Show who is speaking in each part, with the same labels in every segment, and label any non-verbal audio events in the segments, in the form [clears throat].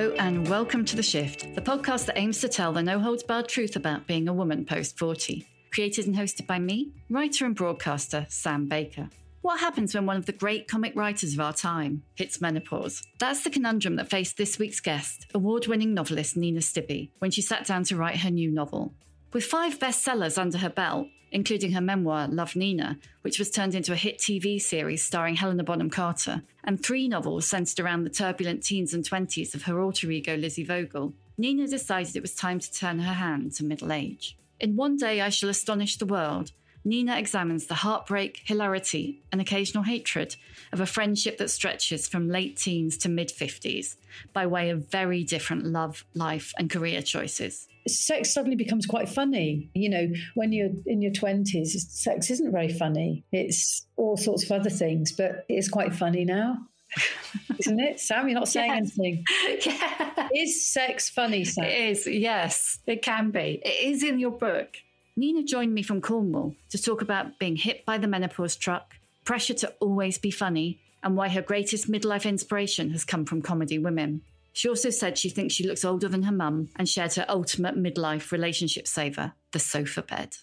Speaker 1: Hello, and welcome to The Shift, the podcast that aims to tell the no holds barred truth about being a woman post 40. Created and hosted by me, writer and broadcaster Sam Baker. What happens when one of the great comic writers of our time hits menopause? That's the conundrum that faced this week's guest, award winning novelist Nina Stibbe, when she sat down to write her new novel. With five bestsellers under her belt, including her memoir, Love Nina, which was turned into a hit TV series starring Helena Bonham Carter, and three novels centered around the turbulent teens and 20s of her alter ego, Lizzie Vogel, Nina decided it was time to turn her hand to middle age. In One Day I Shall Astonish the World, Nina examines the heartbreak, hilarity, and occasional hatred of a friendship that stretches from late teens to mid 50s by way of very different love, life, and career choices
Speaker 2: sex suddenly becomes quite funny. You know, when you're in your 20s, sex isn't very funny. It's all sorts of other things, but it's quite funny now. [laughs] Isn't it? Sam, you're not [laughs] saying
Speaker 1: Yes.
Speaker 2: anything. [laughs]
Speaker 1: Yeah.
Speaker 2: Is sex funny, Sam?
Speaker 1: It is, yes, it can be. It is in your book. Nina joined me from Cornwall to talk about being hit by the menopause truck, pressure to always be funny, and why her greatest midlife inspiration has come from comedy women. She also said she thinks she looks older than her mum and shared her ultimate midlife relationship saver, the sofa bed.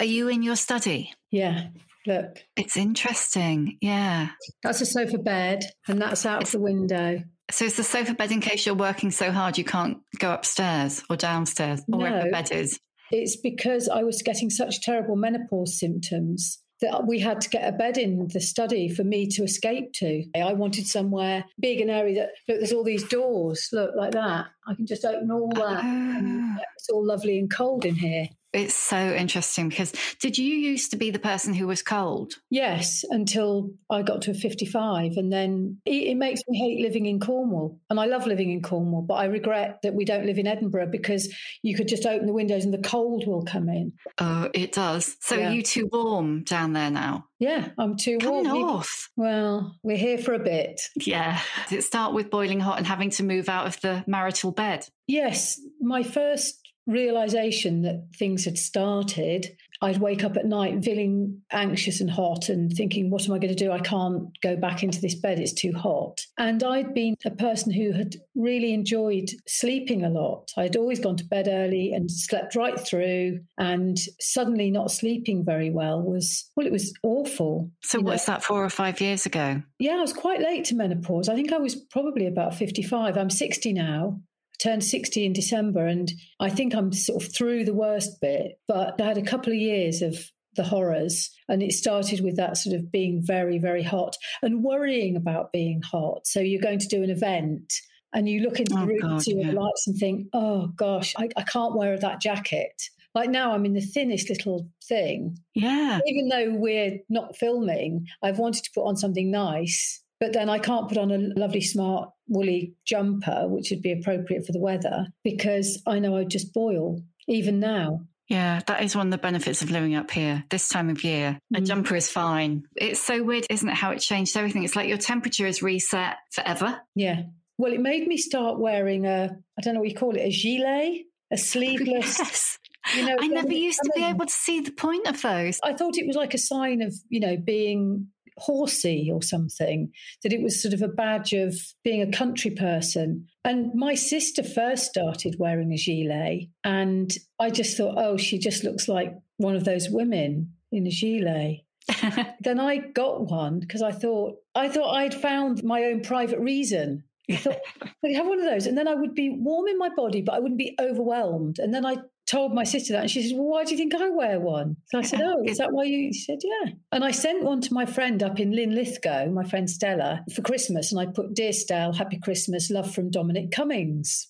Speaker 1: Are you in your study?
Speaker 2: Yeah. Look,
Speaker 1: It's interesting. Yeah.
Speaker 2: that's a sofa bed, and that's out of the window.
Speaker 1: So it's the sofa bed in case you're working so hard you can't go upstairs or downstairs or wherever the bed is.
Speaker 2: It's because I was getting such terrible menopause symptoms that we had to get a bed in the study for me to escape to. I wanted somewhere big and airy that, look, there's all these doors, look, like that. I can just open all that. and it's all lovely and cold in here.
Speaker 1: It's so interesting because did you used to be the person who was cold?
Speaker 2: Yes, until I got to 55. And then it, it makes me hate living in Cornwall. And I love living in Cornwall, but I regret that we don't live in Edinburgh because you could just open the windows and the cold will come in.
Speaker 1: Oh, it does. So
Speaker 2: Yeah.
Speaker 1: are you too warm down there now?
Speaker 2: Yeah, I'm too
Speaker 1: Come
Speaker 2: warm.
Speaker 1: north.
Speaker 2: Well, we're here for a bit.
Speaker 1: Yeah. Did it start with boiling hot and having to move out of the marital bed?
Speaker 2: Yes, my first realization that things had started, I'd wake up at night feeling anxious and hot and thinking, what am I going to do? I can't go back into this bed, it's too hot. And I'd been a person who had really enjoyed sleeping a lot. I'd always gone to bed early and slept right through, and suddenly not sleeping very well was, well, it was awful.
Speaker 1: So
Speaker 2: You know,
Speaker 1: what's that four or five years ago?
Speaker 2: yeah, I was quite late to menopause. I think I was probably about 55. I'm 60 now. Turned 60 in December, and I think I'm sort of through the worst bit. But I had a couple of years of the horrors, and it started with that sort of being very, very hot and worrying about being hot. So you're going to do an event. And you look into
Speaker 1: Oh,
Speaker 2: the room
Speaker 1: God, yeah.
Speaker 2: lights and think, oh gosh, I, I can't wear that jacket Like now, I'm in the thinnest little thing.
Speaker 1: Yeah.
Speaker 2: Even though we're not filming, I've wanted to put on something nice, but then I can't put on a lovely, smart, woolly jumper, which would be appropriate for the weather, because I know I'd just boil, even now.
Speaker 1: Yeah, that is one of the benefits of living up here this time of year. A
Speaker 2: Mm.
Speaker 1: jumper is fine. It's so weird, isn't it, how it changed everything? It's like your temperature is reset forever.
Speaker 2: Yeah. Well, it made me start wearing a, I don't know what you call it, a gilet, a sleeveless. [laughs]
Speaker 1: Yes.
Speaker 2: You know,
Speaker 1: I never used to be able to see the point of those.
Speaker 2: I thought it was like a sign of, you know, being horsey or something, that it was sort of a badge of being a country person. And my sister first started wearing a gilet, and I just thought, oh, she just looks like one of those women in a gilet. [laughs] Then I got one because I thought I thought I'd found my own private reason. I thought [laughs] I'd have one of those, and then I would be warm in my body, but I wouldn't be overwhelmed. And then I told my sister that, and she said, "Well, why do you think I wear one?" So I said, [laughs] "Oh, is that why you?" She said, "Yeah." And I sent one to my friend up in Linlithgow, my friend Stella, for Christmas, and I put "Dear Stell, Happy Christmas, love from Dominic Cummings."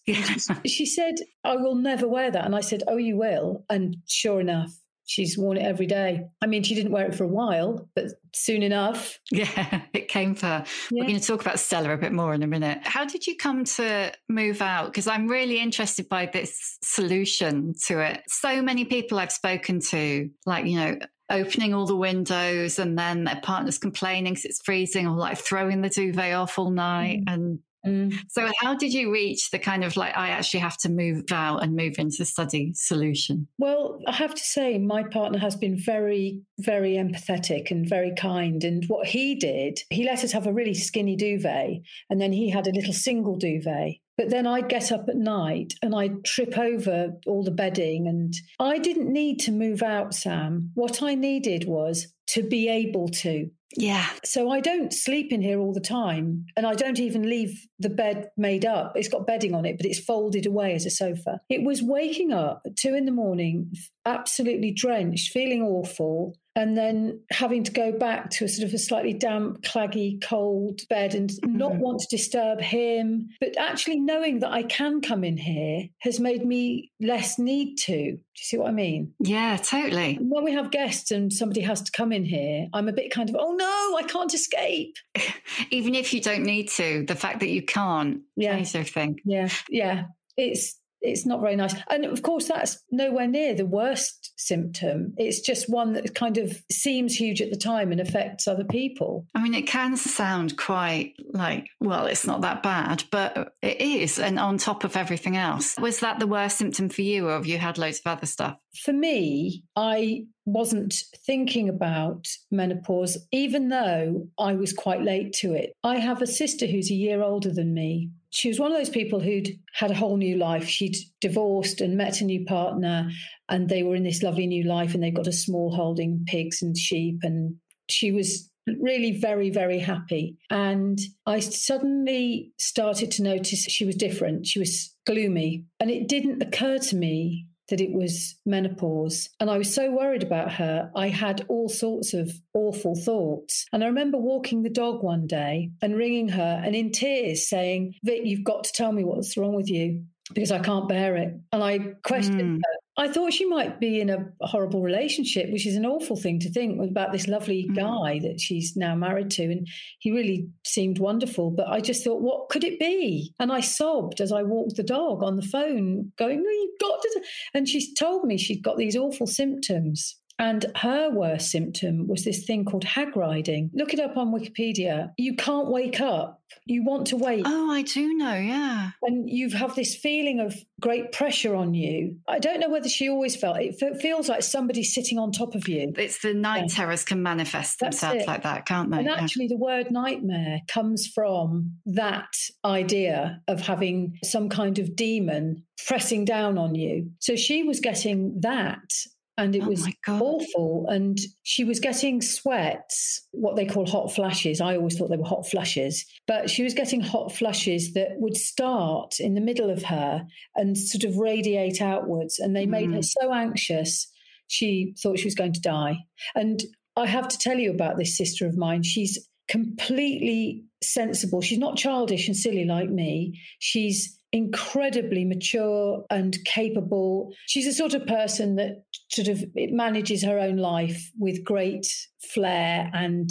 Speaker 2: She said, "I will never wear that," and I said, "Oh, you will." And sure enough. She's worn it every day. I mean, she didn't wear it for a while, but soon enough,
Speaker 1: Yeah, [laughs] it came for her. We're going to talk about Stella a bit more in a minute. How did you come to move out? Because I'm really interested by this solution to it. So many people I've spoken to, like, you know, opening all the windows and then their partner's complaining because it's freezing or like throwing the duvet off all night. Mm. And
Speaker 2: Mm.
Speaker 1: so, how did you reach the kind of like, I actually have to move out and move into study solution?
Speaker 2: Well, I have to say, my partner has been very, very empathetic and very kind. And what he did, he let us have a really skinny duvet, and then he had a little single duvet. But then I'd get up at night and I'd trip over all the bedding. And I didn't need to move out, Sam. What I needed was to be able to.
Speaker 1: Yeah.
Speaker 2: So I don't sleep in here all the time, and I don't even leave the bed made up. It's got bedding on it, but it's folded away as a sofa. It was waking up at two in the morning, absolutely drenched, feeling awful, and then having to go back to a sort of a slightly damp, claggy, cold bed and not
Speaker 1: Mhm.
Speaker 2: want to disturb him. But actually knowing that I can come in here has made me less need to. Do you see what I mean?
Speaker 1: Yeah, totally.
Speaker 2: when we have guests and somebody has to come in here, I'm a bit kind of, oh no, I can't escape. [laughs]
Speaker 1: Even if you don't need to, the fact that you can't
Speaker 2: Yeah.
Speaker 1: everything.
Speaker 2: Yeah, yeah. It's it's not very nice. And of course that's nowhere near the worst symptom. It's just one that kind of seems huge at the time and affects other people.
Speaker 1: I mean, it can sound quite like, well, it's not that bad, but it is. And on top of everything else, was that the worst symptom for you, or have you had loads of other stuff?
Speaker 2: For me, I wasn't thinking about menopause, even though I was quite late to it. I have a sister who's a year older than me. She was one of those people who'd had a whole new life. She'd divorced and met a new partner, and they were in this lovely new life, and they've got a small holding pigs and sheep. And she was really very, very happy. And I suddenly started to notice she was different. She was gloomy. And it didn't occur to me that it was menopause. And I was so worried about her, I had all sorts of awful thoughts. And I remember walking the dog one day and ringing her and in tears saying, Vic, you've got to tell me what's wrong with you because I can't bear it. And I questioned
Speaker 1: Mm.
Speaker 2: her. I thought she might be in a horrible relationship, which is an awful thing to think about this lovely
Speaker 1: Mm.
Speaker 2: guy that she's now married to. And he really seemed wonderful. But I just thought, what could it be? And I sobbed as I walked the dog on the phone, going, No, you've got to. And she told me she'd got these awful symptoms. And her worst symptom was this thing called hag riding. Look it up on Wikipedia. You can't wake up. You want to wait.
Speaker 1: Oh, I do know. Yeah.
Speaker 2: And you have this feeling of great pressure on you. I don't know whether she always felt it. It feels like somebody's sitting on top of you.
Speaker 1: It's the night
Speaker 2: Yeah.
Speaker 1: terrors can manifest themselves like that, can't they?
Speaker 2: And
Speaker 1: Yeah.
Speaker 2: actually, the word nightmare comes from that idea of having some kind of demon pressing down on you. So she was getting that. And it
Speaker 1: Oh
Speaker 2: was awful. And she was getting sweats, what they call hot flashes. I always thought they were hot flushes, but she was getting hot flushes that would start in the middle of her and sort of radiate outwards. And they made her
Speaker 1: Mm.
Speaker 2: so anxious, she thought she was going to die. And I have to tell you about this sister of mine. She's completely sensible. She's not childish and silly like me. She's incredibly mature and capable. She's the sort of person that sort of manages her own life with great flair and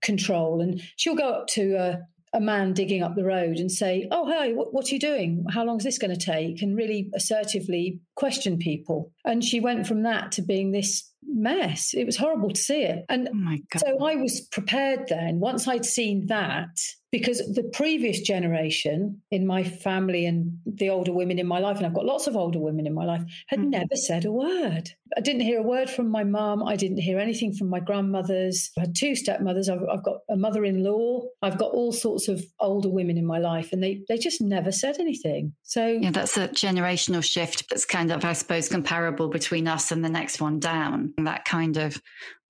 Speaker 2: control. And she'll go up to a, a man digging up the road and say, Oh, hey, what, what are you doing? How long is this going to take? And really assertively question people. And she went from that to being this mess. It was horrible to see it. And
Speaker 1: oh
Speaker 2: so I was prepared then, once I'd seen that, because the previous generation in my family and the older women in my life, and I've got lots of older women in my life, had mm-hmm. never said a word. I didn't hear a word from my mum. I didn't hear anything from my grandmothers. I had two stepmothers. I've, I've got a mother in law. I've got all sorts of older women in my life, and they, they just never said anything. So,
Speaker 1: yeah, that's a generational shift that's kind of, I suppose, comparable between us and the next one down. That kind of,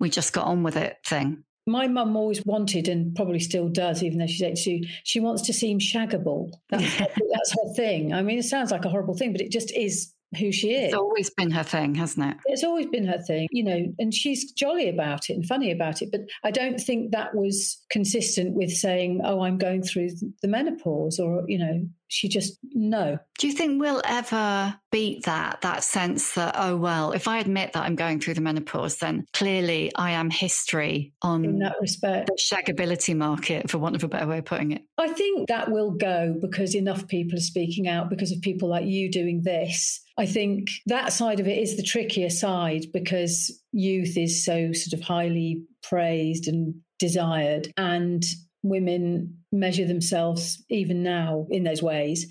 Speaker 1: we just got on with it thing
Speaker 2: my mum always wanted and probably still does, even though she's 82, she wants to seem shaggable. That's, [laughs] her, that's her thing. I mean, it sounds like a horrible thing, but it just is who she is.
Speaker 1: It's always been her thing, hasn't it?
Speaker 2: It's always been her thing, you know, and she's jolly about it and funny about it. But I don't think that was consistent with saying, oh, I'm going through the menopause or, you know, she just no
Speaker 1: do you think we'll ever beat that that sense that oh well if i admit that i'm going through the menopause then clearly i am history on
Speaker 2: in that respect
Speaker 1: the shagability market for want of a better way of putting it
Speaker 2: i think that will go because enough people are speaking out because of people like you doing this I think that side of it is the trickier side because youth is so sort of highly praised and desired. And women measure themselves even now in those ways.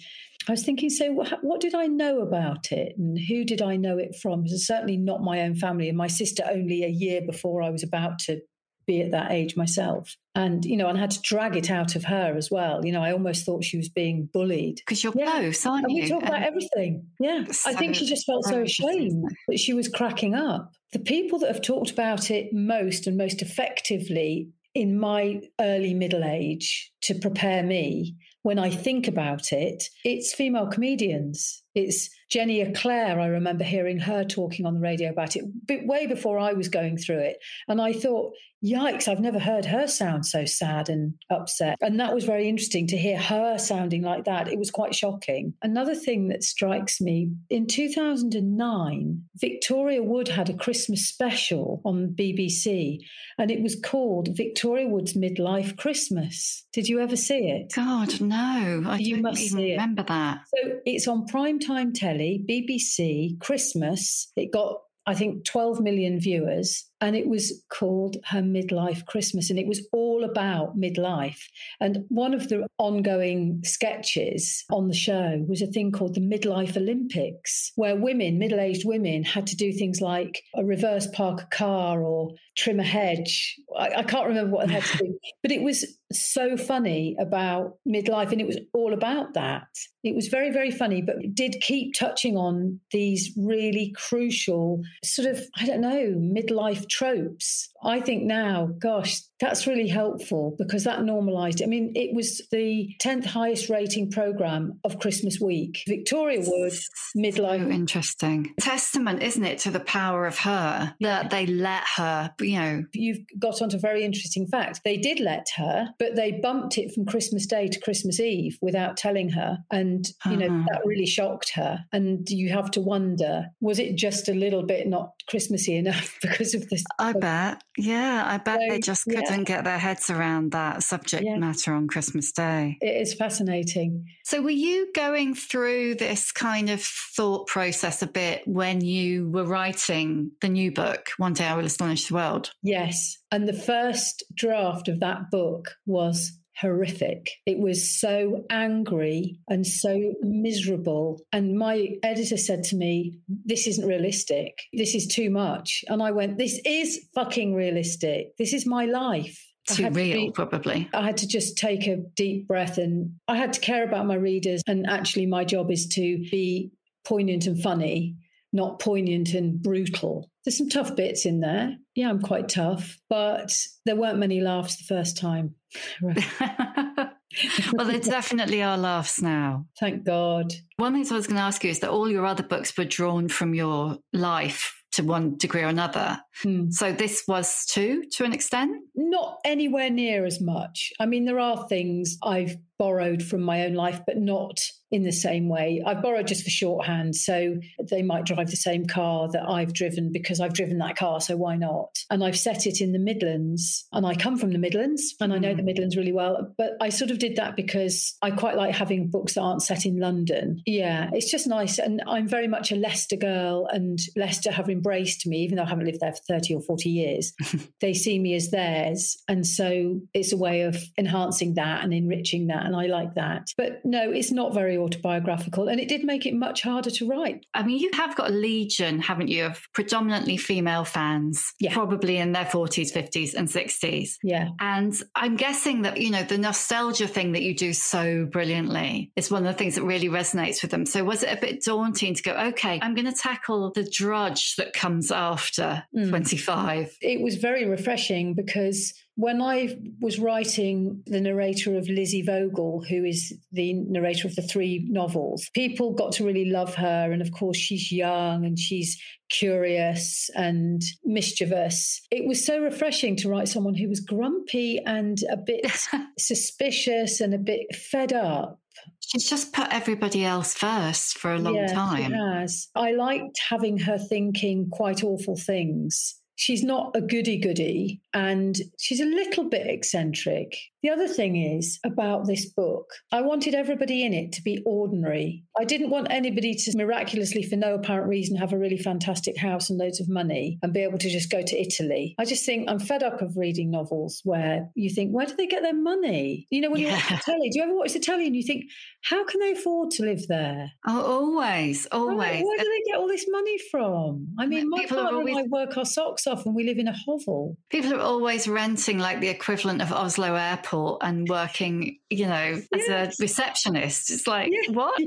Speaker 2: I was thinking, so what did I know about it and who did I know it from? It's certainly not my own family and my sister only a year before I was about to be at that age myself. And, you know, and I had to drag it out of her as well. You know, I almost thought she was being bullied.
Speaker 1: Because you're yeah. close, aren't
Speaker 2: and
Speaker 1: you?
Speaker 2: We talk about everything. Yeah. So I think she just felt so ashamed that she was cracking up. The people that have talked about it most and most effectively in my early middle age to prepare me when I think about it, it's female comedians. It's Jenny Eclair. I remember hearing her talking on the radio about it way before I was going through it. And I thought, yikes, I've never heard her sound so sad and upset. And that was very interesting to hear her sounding like that. It was quite shocking. Another thing that strikes me in 2009, Victoria Wood had a Christmas special on BBC, and it was called Victoria Wood's Midlife Christmas. Did you ever see it?
Speaker 1: God, no. I you must even remember that.
Speaker 2: So it's on primetime telly, BBC, Christmas. It got I think 12 million viewers and it was called her midlife christmas and it was all about midlife. And one of the ongoing sketches on the show was a thing called the midlife olympics where women middle-aged women had to do things like a reverse park a car or trim a hedge. I, I can't remember what they had to do [laughs] but it was so funny about midlife and it was all about that. It was very very funny but did keep touching on these really crucial sort of i don't know midlife tropes. I think now, gosh, that's really helpful because that normalized. I mean, it was the 10th highest rating program of Christmas week. Victoria Wood, midlife.
Speaker 1: So interesting. Testament, isn't it, to the power of her that they let her, you know.
Speaker 2: You've got onto a very interesting fact. They did let her, but they bumped it from Christmas Day to Christmas Eve without telling her. And, you uh-huh. know, that really shocked her. And you have to wonder was it just a little bit not Christmassy enough [laughs] because of this?
Speaker 1: I bet. Yeah, I bet so, they just couldn't yeah. get their heads around that subject yeah. matter on Christmas Day.
Speaker 2: It is fascinating.
Speaker 1: So, were you going through this kind of thought process a bit when you were writing the new book, One Day I Will Astonish the World?
Speaker 2: Yes. And the first draft of that book was horrific. It was so angry and so miserable. And my editor said to me, This isn't realistic. This is too much. And I went, This is fucking realistic. This is my life.
Speaker 1: Too real, to be, probably.
Speaker 2: I had to just take a deep breath and I had to care about my readers. And actually, my job is to be poignant and funny, not poignant and brutal. There's some tough bits in there. Yeah, I'm quite tough, but there weren't many laughs the first time. [laughs]
Speaker 1: well, there definitely are laughs now.
Speaker 2: Thank God.
Speaker 1: One thing I was going to ask you is that all your other books were drawn from your life to one degree or another. Hmm. So this was too, to an extent?
Speaker 2: Not anywhere near as much. I mean, there are things I've borrowed from my own life, but not in the same way. I've borrowed just for shorthand. So they might drive the same car that I've driven because I've driven that car. So why not? And I've set it in the Midlands. And I come from the Midlands and I know the hmm. Midlands really well. But I sort of did that because I quite like having books that aren't set in London. Yeah, it's just nice. And I'm very much a Leicester girl, and Leicester have embraced me, even though I haven't lived there for 30 or 40 years. [laughs] they see me as theirs. And so it's a way of enhancing that and enriching that. And I like that. But no, it's not very autobiographical, and it did make it much harder to write.
Speaker 1: I mean, you have got a legion, haven't you, of predominantly female fans,
Speaker 2: yeah.
Speaker 1: probably in their 40s, 50s, and 60s.
Speaker 2: Yeah.
Speaker 1: And I'm guessing that, you know, the nostalgia thing that you do so brilliantly is one of the things that really resonates with them. So was it a bit daunting to go, okay, I'm going to tackle the drudge that comes after mm. 25?
Speaker 2: It was very refreshing because when I was writing the narrator of Lizzie Vogel, who is the narrator of the three novels, people got to really love her. And of course, she's young and she's curious and mischievous. It was so refreshing to write someone who was grumpy and a bit [laughs] suspicious and a bit fed up.
Speaker 1: She's just put everybody else first for a long
Speaker 2: yeah,
Speaker 1: time.
Speaker 2: She has. I liked having her thinking quite awful things she's not a goody goody and she's a little bit eccentric. The other thing is about this book, I wanted everybody in it to be ordinary. I didn't want anybody to miraculously, for no apparent reason, have a really fantastic house and loads of money and be able to just go to Italy. I just think I'm fed up of reading novels where you think, where do they get their money? You know, when yeah. you watch the telly, do you ever watch the telly and you think, how can they afford to live there?
Speaker 1: Oh, always, always. Where,
Speaker 2: where do they get all this money from? I mean, my partner always... and I work our socks off and we live in a hovel.
Speaker 1: People are always renting like the equivalent of Oslo Airport and working, you know, yes. as a receptionist. It's like, yes. what?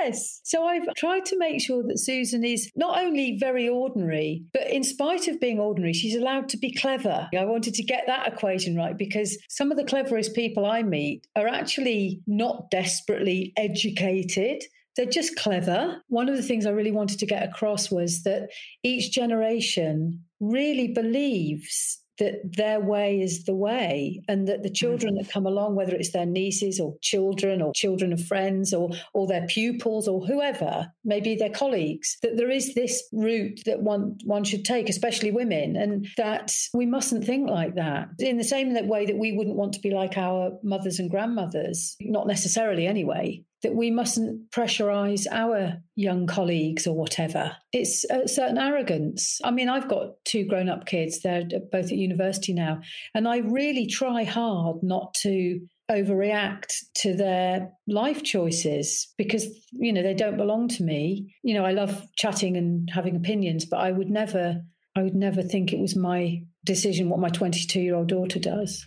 Speaker 2: Yes. So I've tried to make sure that Susan is not only very ordinary, but in spite of being ordinary, she's allowed to be clever. I wanted to get that equation right because some of the cleverest people I meet are actually not desperately educated they're just clever. One of the things I really wanted to get across was that each generation really believes that their way is the way and that the hmm. children that come along whether it's their nieces or children or children of friends or or their pupils or whoever maybe their colleagues that there is this route that one one should take especially women and that we mustn't think like that. In the same way that we wouldn't want to be like our mothers and grandmothers not necessarily anyway that we mustn't pressurize our young colleagues or whatever. It's a certain arrogance. I mean, I've got two grown up kids, they're both at university now, and I really try hard not to overreact to their life choices because you know they don't belong to me you know i love chatting and having opinions but i would never i would never think it was my decision what my 22 year old daughter does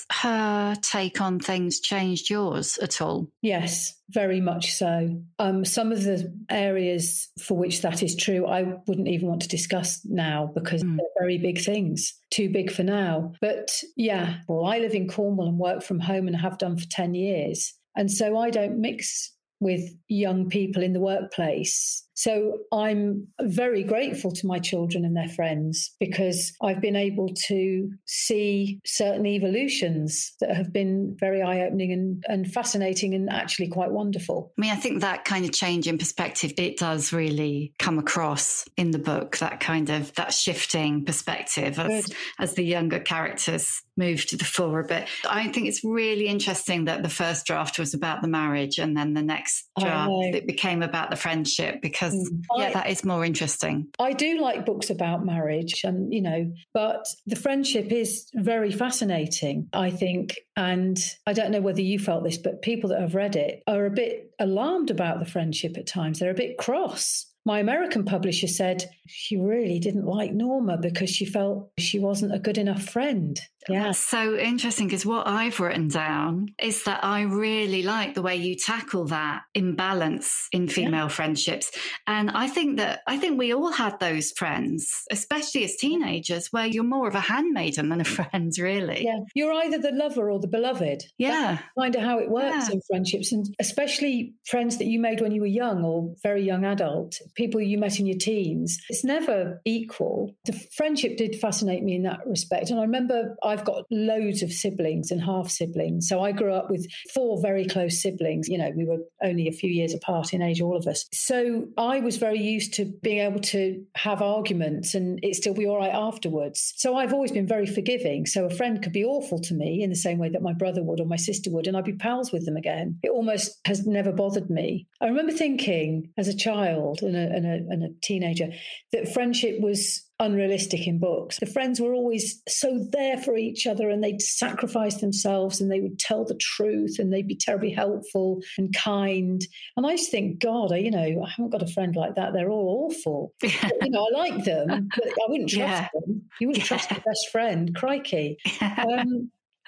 Speaker 1: her take on things changed yours at all?
Speaker 2: Yes, very much so. Um, some of the areas for which that is true, I wouldn't even want to discuss now because mm. they're very big things, too big for now. But yeah, well, I live in Cornwall and work from home and have done for 10 years. And so I don't mix with young people in the workplace. So I'm very grateful to my children and their friends because I've been able to see certain evolutions that have been very eye opening and, and fascinating and actually quite wonderful.
Speaker 1: I mean, I think that kind of change in perspective, it does really come across in the book, that kind of that shifting perspective as, as the younger characters move to the fore a bit. I think it's really interesting that the first draft was about the marriage and then the next draft it became about the friendship because mm. yeah, that is more interesting.
Speaker 2: I do like books about marriage and you know, but the friendship is very fascinating, I think. And I don't know whether you felt this, but people that have read it are a bit alarmed about the friendship at times. They're a bit cross my American publisher said she really didn't like Norma because she felt she wasn't a good enough friend.
Speaker 1: Yeah. That's so interesting because what I've written down is that I really like the way you tackle that imbalance in female yeah. friendships. And I think that I think we all had those friends, especially as teenagers, where you're more of a handmaiden than a [laughs] friend, really.
Speaker 2: Yeah. You're either the lover or the beloved.
Speaker 1: Yeah.
Speaker 2: That's kind of how it works yeah. in friendships. And especially friends that you made when you were young or very young adult, people you met in your teens. It's never equal. The friendship did fascinate me in that respect. And I remember I've got loads of siblings and half siblings. So I grew up with four very close siblings. You know, we were only a few years apart in age, all of us. So I was very used to being able to have arguments and it still be all right afterwards. So I've always been very forgiving. So a friend could be awful to me in the same way that my brother would or my sister would, and I'd be pals with them again. It almost has never bothered me. I remember thinking as a child and a, and a, and a teenager that friendship was unrealistic in books. The friends were always so there for each other and they'd sacrifice themselves and they would tell the truth and they'd be terribly helpful and kind. And I just think, God, I, you know, I haven't got a friend like that. They're all awful. [laughs] but, you know, I like them, but I wouldn't trust yeah. them. You wouldn't yeah. trust your [laughs] best friend. Crikey. Um, [laughs]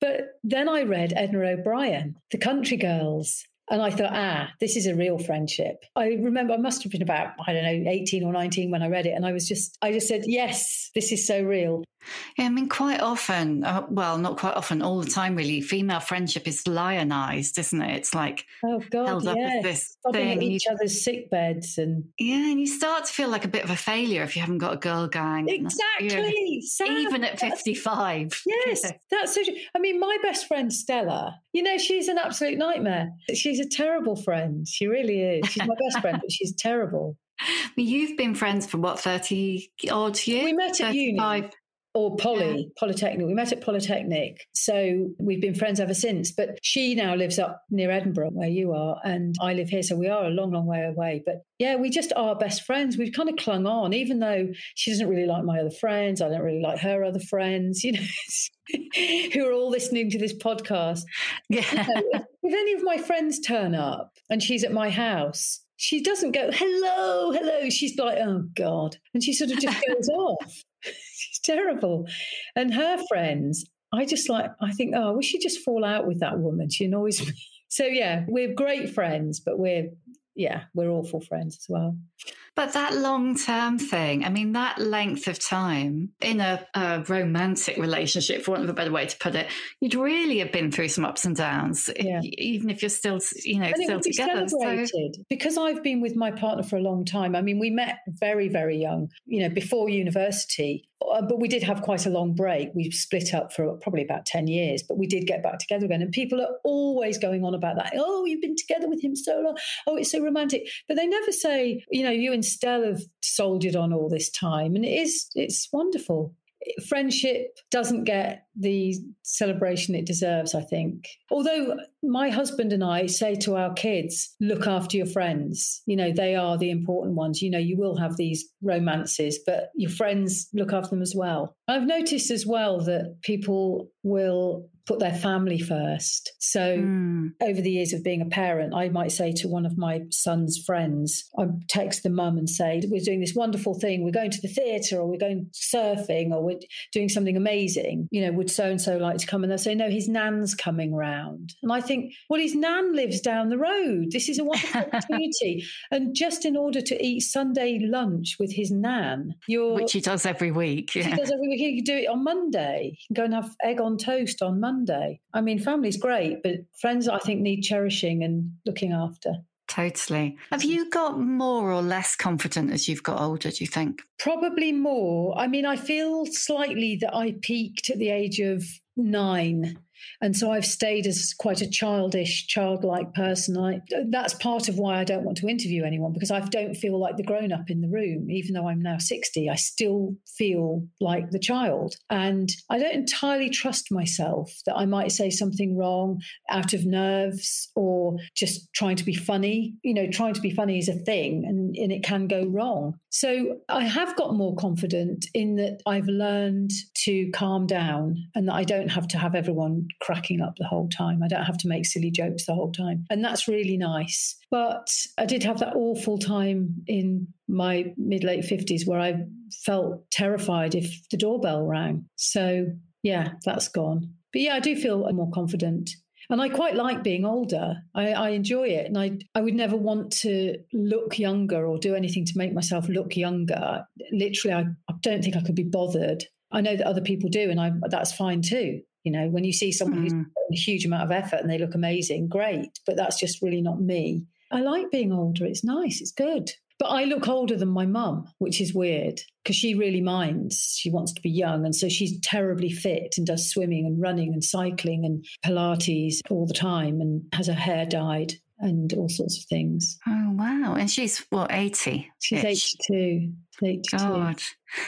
Speaker 2: but then I read Edna O'Brien, The Country Girls. And I thought, ah, this is a real friendship. I remember I must have been about, I don't know, 18 or 19 when I read it. And I was just, I just said, yes, this is so real.
Speaker 1: Yeah, I mean, quite often, uh, well, not quite often, all the time, really, female friendship is lionized, isn't it? It's like
Speaker 2: oh god, held up
Speaker 1: as this thing.
Speaker 2: At each you, other's sick beds, and
Speaker 1: yeah, and you start to feel like a bit of a failure if you haven't got a girl gang.
Speaker 2: Exactly,
Speaker 1: know, even at fifty-five. [laughs]
Speaker 2: Yes, yeah. that's so. I mean, my best friend Stella, you know, she's an absolute nightmare. She's a terrible friend. She really is. She's my best friend, but she's terrible. [laughs]
Speaker 1: You've been friends for what, 30 odd years?
Speaker 2: We met at uni or Polly, yeah. Polytechnic. We met at Polytechnic. So we've been friends ever since. But she now lives up near Edinburgh, where you are, and I live here. So we are a long, long way away. But yeah, we just are best friends. We've kind of clung on, even though she doesn't really like my other friends. I don't really like her other friends, [laughs] you know, [laughs] who are all listening to this podcast. [laughs] Yeah. You know, if, if any of my friends turn up and she's at my house, she doesn't go, hello, hello. She's like, oh God. And she sort of just goes off. Terrible. And her friends, I just like, I think, oh, we should just fall out with that woman. She annoys me. [laughs] So, yeah, we're great friends, but we're, yeah, we're awful friends as well.
Speaker 1: But that long term thing, I mean, that length of time in a, a, romantic relationship, for want of a better way to put it, you'd really have been through some ups and downs, yeah. even if you're still, you know, and still together.
Speaker 2: So. Because I've been with my partner for a long time. I mean, we met very, very young, you know, before university. Uh, but we did have quite a long break. We split up for probably about 10 years, but we did get back together again. And people are always going on about that. Oh, you've been together with him so long. Oh, it's so romantic. But they never say, you know, you and Stella have soldiered on all this time. And it is, it's wonderful friendship doesn't get the celebration it deserves, I think. Although my husband and I say to our kids, look after your friends. You know, they are the important ones. You know, you will have these romances, but your friends look after them as well. I've noticed as well that people will put their family first. So, mm. over the years of being a parent, I might say to one of my son's friends, I text the mum and say, We're doing this wonderful thing. We're going to the theatre or we're going surfing or we're doing something amazing. You know, would so and so like to come? And they'll say, No, his nan's coming round. And I think, Well, his nan lives down the road. This is a wonderful [laughs] opportunity. And just in order to eat Sunday lunch with his nan, you're.
Speaker 1: Which he does every week.
Speaker 2: Yeah. He does every week. He can do it on Monday. He can go and have egg on toast on Monday. I mean, family's great, but friends I think need cherishing and looking after.
Speaker 1: Totally. Have you got more or less confident as you've got older, do you think?
Speaker 2: Probably more. I mean, I feel slightly that I peaked at the age of nine and so I've stayed as quite a childish, childlike person. I, that's part of why I don't want to interview anyone because I don't feel like the grown up in the room. Even though I'm now 60, I still feel like the child. And I don't entirely trust myself that I might say something wrong out of nerves or just trying to be funny. You know, trying to be funny is a thing and, and it can go wrong. So I have got more confident in that I've learned to calm down and that I don't have to have everyone cracking up the whole time. I don't have to make silly jokes the whole time. And that's really nice. But I did have that awful time in my mid late 50s where I felt terrified if the doorbell rang. So, yeah, that's gone. But yeah, I do feel more confident. And I quite like being older. I, I, enjoy it. And I, I would never want to look younger or do anything to make myself look younger. Literally, I, I don't think I could be bothered. I know that other people do, and I, that's fine too. You know, when you see someone mm. who's a huge amount of effort and they look amazing, great. But that's just really not me. I like being older. It's nice. It's good. But I look older than my mum, which is weird because she really minds. She wants to be young. And so she's terribly fit and does swimming and running and cycling and Pilates all the time and has her hair dyed and all sorts of things.
Speaker 1: Oh, wow. And she's, what, 80?
Speaker 2: She's 82. 82. God.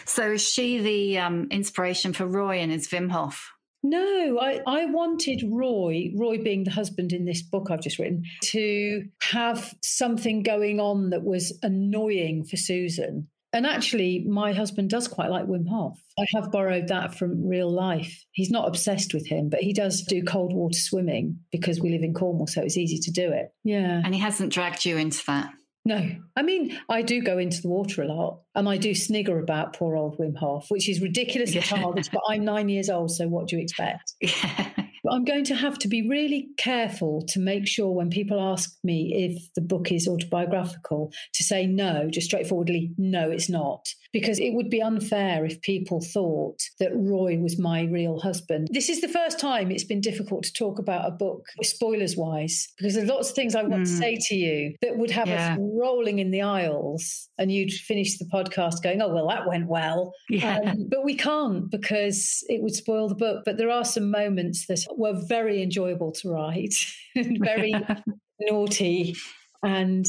Speaker 1: So is she the um, inspiration for Roy and his Wim Hof?
Speaker 2: No, I, I wanted Roy, Roy being the husband in this book I've just written, to have something going on that was annoying for Susan. And actually, my husband does quite like Wim Hof. I have borrowed that from real life. He's not obsessed with him, but he does do cold water swimming because we live in Cornwall, so it's easy to do it. Yeah.
Speaker 1: And he hasn't dragged you into that.
Speaker 2: No, I mean, I do go into the water a lot and I do snigger about poor old Wim Hof, which is ridiculous and childish, but I'm nine years old, so what do you expect? [laughs] Yeah. I'm going to have to be really careful to make sure when people ask me if the book is autobiographical to say no, just straightforwardly, no, it's not because it would be unfair if people thought that Roy was my real husband. This is the first time it's been difficult to talk about a book, spoilers wise, because there's lots of things I want mm. to say to you that would have yeah. us rolling in the aisles and you'd finish the podcast going, oh, well, that went well. Yeah. Um, but we can't because it would spoil the book. But there are some moments that were very enjoyable to write [laughs] and very [laughs] naughty and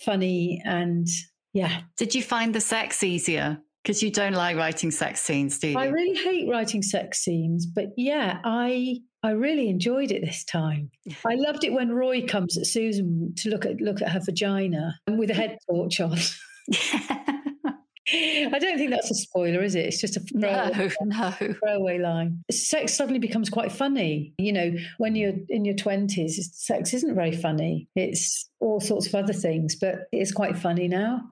Speaker 2: funny and yeah.
Speaker 1: Did you find the sex easier? Because you don't like writing sex scenes, do you?
Speaker 2: I really hate writing sex scenes, but yeah, I I really enjoyed it this time. I loved it when Roy comes at Susan to look at look at her vagina with a head [laughs] torch on. [laughs] I don't think that's a spoiler, is it? It's just a throwaway,
Speaker 1: no, [laughs]
Speaker 2: no. throwaway line. Sex suddenly becomes quite funny. You know, when you're in your 20s, sex isn't very funny. It's all sorts of other things, but it's quite funny now.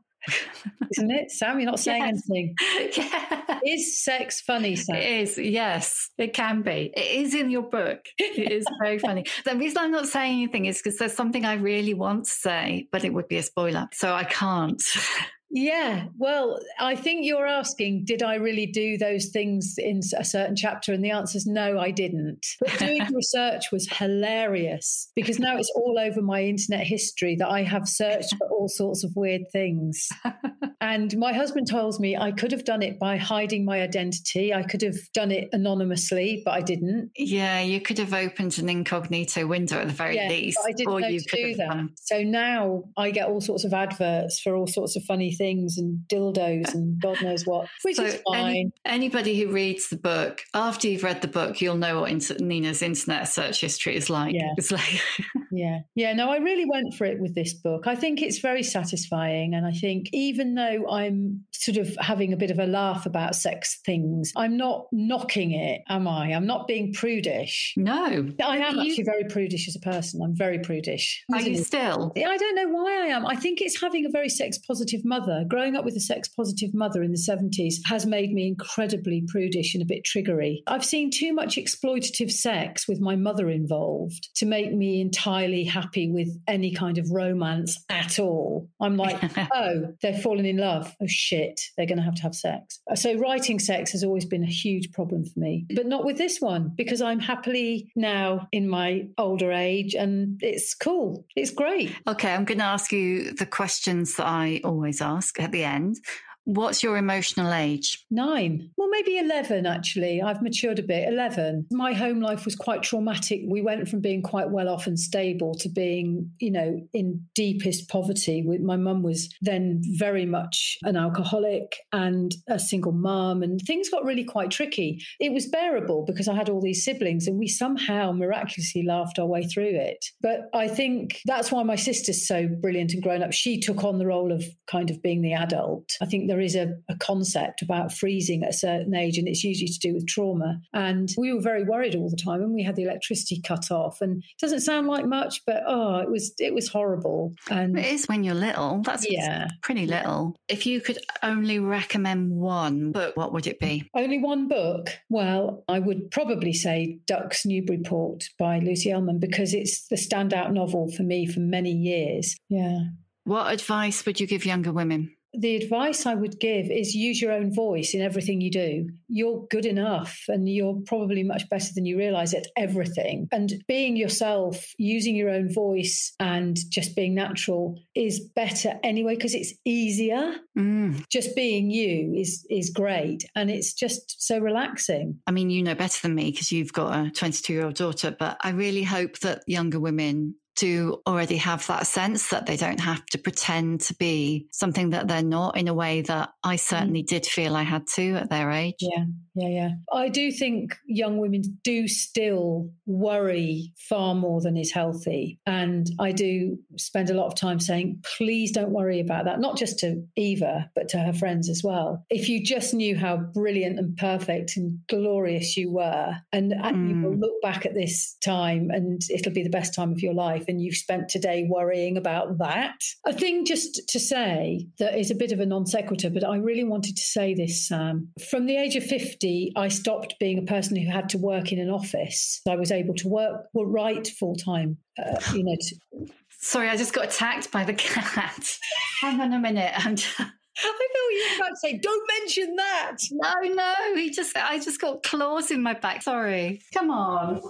Speaker 2: Isn't it? Sam, you're not saying yes. anything. [laughs] Yeah. Is sex funny, Sam?
Speaker 1: It is, yes. It can be. It is in your book. It is [laughs] very funny. The reason I'm not saying anything is because there's something I really want to say, but it would be a spoiler. So I can't. [laughs]
Speaker 2: Yeah, well, I think you're asking, did I really do those things in a certain chapter? And the answer is no, I didn't. But doing [laughs] research was hilarious because now it's all over my internet history that I have searched for all sorts of weird things. [laughs] and my husband tells me I could have done it by hiding my identity. I could have done it anonymously, but I didn't.
Speaker 1: Yeah, you could have opened an incognito window at the very yeah, least.
Speaker 2: I didn't or know you to do that. Done. So now I get all sorts of adverts for all sorts of funny things things and dildos and God knows what, [laughs] which so is fine. Any,
Speaker 1: anybody who reads the book, after you've read the book, you'll know what inter- Nina's internet search history is like.
Speaker 2: Yeah.
Speaker 1: It's like [laughs]
Speaker 2: yeah. Yeah. No, I really went for it with this book. I think it's very satisfying. And I think even though I'm sort of having a bit of a laugh about sex things, I'm not knocking it, am I? I'm not being prudish.
Speaker 1: No.
Speaker 2: I am you... actually very prudish as a person. I'm very prudish.
Speaker 1: Are you still?
Speaker 2: I don't know why I am. I think it's having a very sex positive mother. Growing up with a sex positive mother in the 70s has made me incredibly prudish and a bit triggery. I've seen too much exploitative sex with my mother involved to make me entirely happy with any kind of romance at all. I'm like, [laughs] oh, they're falling in love love, oh shit, they're going to have to have sex. So writing sex has always been a huge problem for me, but not with this one because I'm happily now in my older age and it's cool. It's great.
Speaker 1: Okay, I'm going to ask you the questions that I always ask at the end. What's your emotional age?
Speaker 2: Nine. Well, maybe 11, actually. I've matured a bit. 11. My home life was quite traumatic. We went from being quite well off and stable to being, you know, in deepest poverty. My mum was then very much an alcoholic and a single mum, and things got really quite tricky. It was bearable because I had all these siblings, and we somehow miraculously laughed our way through it. But I think that's why my sister's so brilliant and grown up. She took on the role of kind of being the adult. I think there is a, a, concept about freezing at a certain age, and it's usually to do with trauma. And we were very worried all the time, and we had the electricity cut off. And it doesn't sound like much, but oh, it was it was horrible. And
Speaker 1: it is when you're little. That's yeah, pretty little. If you could only recommend one book, what would it be?
Speaker 2: Only one book. Well, I would probably say Ducks Newburyport by Lucy Ellmann because it's the standout novel for me for many years. Yeah.
Speaker 1: What advice would you give younger women?
Speaker 2: The advice I would give is use your own voice in everything you do. You're good enough and you're probably much better than you realize at everything. And being yourself, using your own voice and just being natural is better anyway because it's easier. Mm. Just being you is is great and it's just so relaxing.
Speaker 1: I mean, you know better than me because you've got a 22-year-old daughter, but I really hope that younger women to already have that sense that they don't have to pretend to be something that they're not in a way that I certainly mm. did feel I had to at their age.
Speaker 2: Yeah, yeah, yeah. I do think young women do still worry far more than is healthy. And I do spend a lot of time saying, please don't worry about that, not just to Eva, but to her friends as well. If you just knew how brilliant and perfect and glorious you were, and mm. you will look back at this time and it'll be the best time of your life life and you've spent today worrying about that. A thing just to say that is a bit of a non sequitur, but I really wanted to say this, Sam. From the age of 50, I stopped being a person who had to work in an office. I was able to work, well, write full time, uh, you know. To...
Speaker 1: Sorry, I just got attacked by the cat. [laughs] Hang on a minute. I'm just... [laughs]
Speaker 2: I thought you were about to say, "Don't mention that."
Speaker 1: No, no, he just, I just got claws in my back. Sorry. Come on.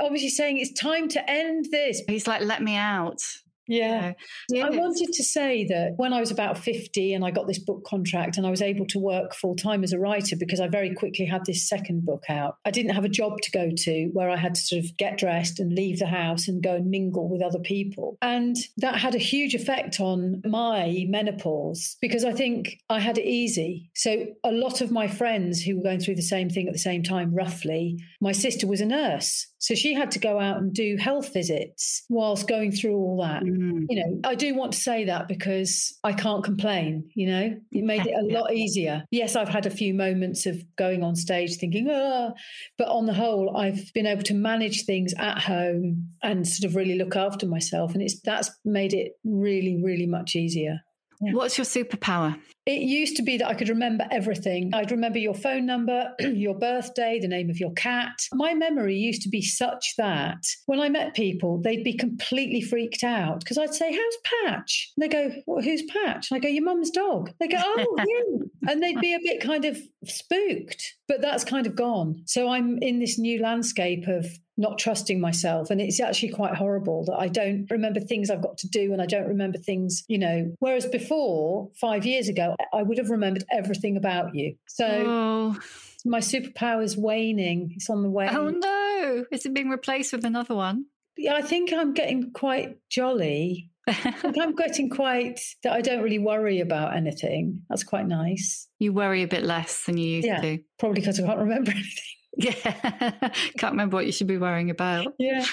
Speaker 2: Obviously, saying it's time to end this.
Speaker 1: He's like, "Let me out."
Speaker 2: Yeah. I wanted to say that when I was about 50 and I got this book contract and I was able to work full time as a writer because I very quickly had this second book out, I didn't have a job to go to where I had to sort of get dressed and leave the house and go and mingle with other people. And that had a huge effect on my menopause because I think I had it easy. So a lot of my friends who were going through the same thing at the same time, roughly, my sister was a nurse. So she had to go out and do health visits whilst going through all that. Mm. You know, I do want to say that because I can't complain, you know, it made it a lot easier. Yes, I've had a few moments of going on stage thinking, ah, but on the whole, I've been able to manage things at home and sort of really look after myself. And it's that's made it really, really much easier.
Speaker 1: What's your superpower?
Speaker 2: It used to be that I could remember everything. I'd remember your phone number, [clears throat] your birthday, the name of your cat. My memory used to be such that when I met people, they'd be completely freaked out because I'd say, How's Patch? And they go, well, Who's Patch? And I go, Your mum's dog. They go, Oh, [laughs] you. and they'd be a bit kind of spooked, but that's kind of gone. So I'm in this new landscape of not trusting myself. And it's actually quite horrible that I don't remember things I've got to do and I don't remember things, you know. Whereas before, five years ago, I would have remembered everything about you. So oh. my superpower is waning. It's on the way.
Speaker 1: Oh no. Is it being replaced with another one?
Speaker 2: Yeah, I think I'm getting quite jolly. I'm [laughs] getting quite that I don't really worry about anything. That's quite nice.
Speaker 1: You worry a bit less than you used
Speaker 2: yeah,
Speaker 1: to.
Speaker 2: Probably because I can't remember [laughs] anything. [laughs]
Speaker 1: Yeah. Can't remember what you should be worrying about.
Speaker 2: Yeah.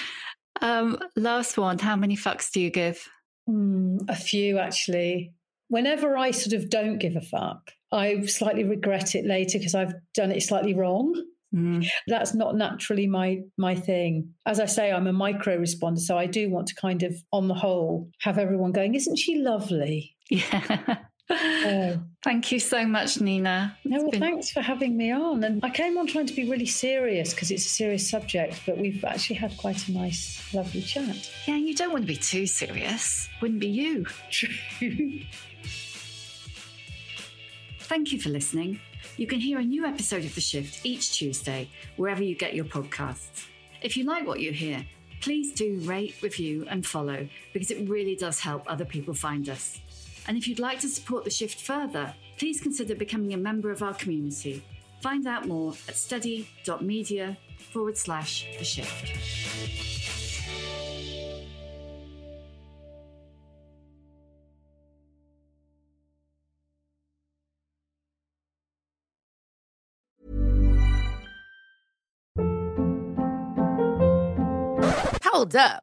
Speaker 1: Um, last one. How many fucks do you give?
Speaker 2: Mm, a few, actually. Whenever I sort of don't give a fuck, I slightly regret it later because I've done it slightly wrong. Mm. That's not naturally my my thing. As I say, I'm a micro responder, so I do want to kind of, on the whole, have everyone going. Isn't she lovely? [laughs]
Speaker 1: Yeah. Oh. Thank you so much, Nina.
Speaker 2: No, well, been... thanks for having me on. And I came on trying to be really serious because it's a serious subject, but we've actually had quite a nice, lovely chat.
Speaker 1: Yeah, you don't want to be too serious. Wouldn't be you.
Speaker 2: True. [laughs]
Speaker 1: Thank you for listening. You can hear a new episode of The Shift each Tuesday, wherever you get your podcasts. If you like what you hear, please do rate, review, and follow because it really does help other people find us. And if you'd like to support The Shift further, please consider becoming a member of our community. Find out more at study.media forward slash The Shift.
Speaker 3: Hold up.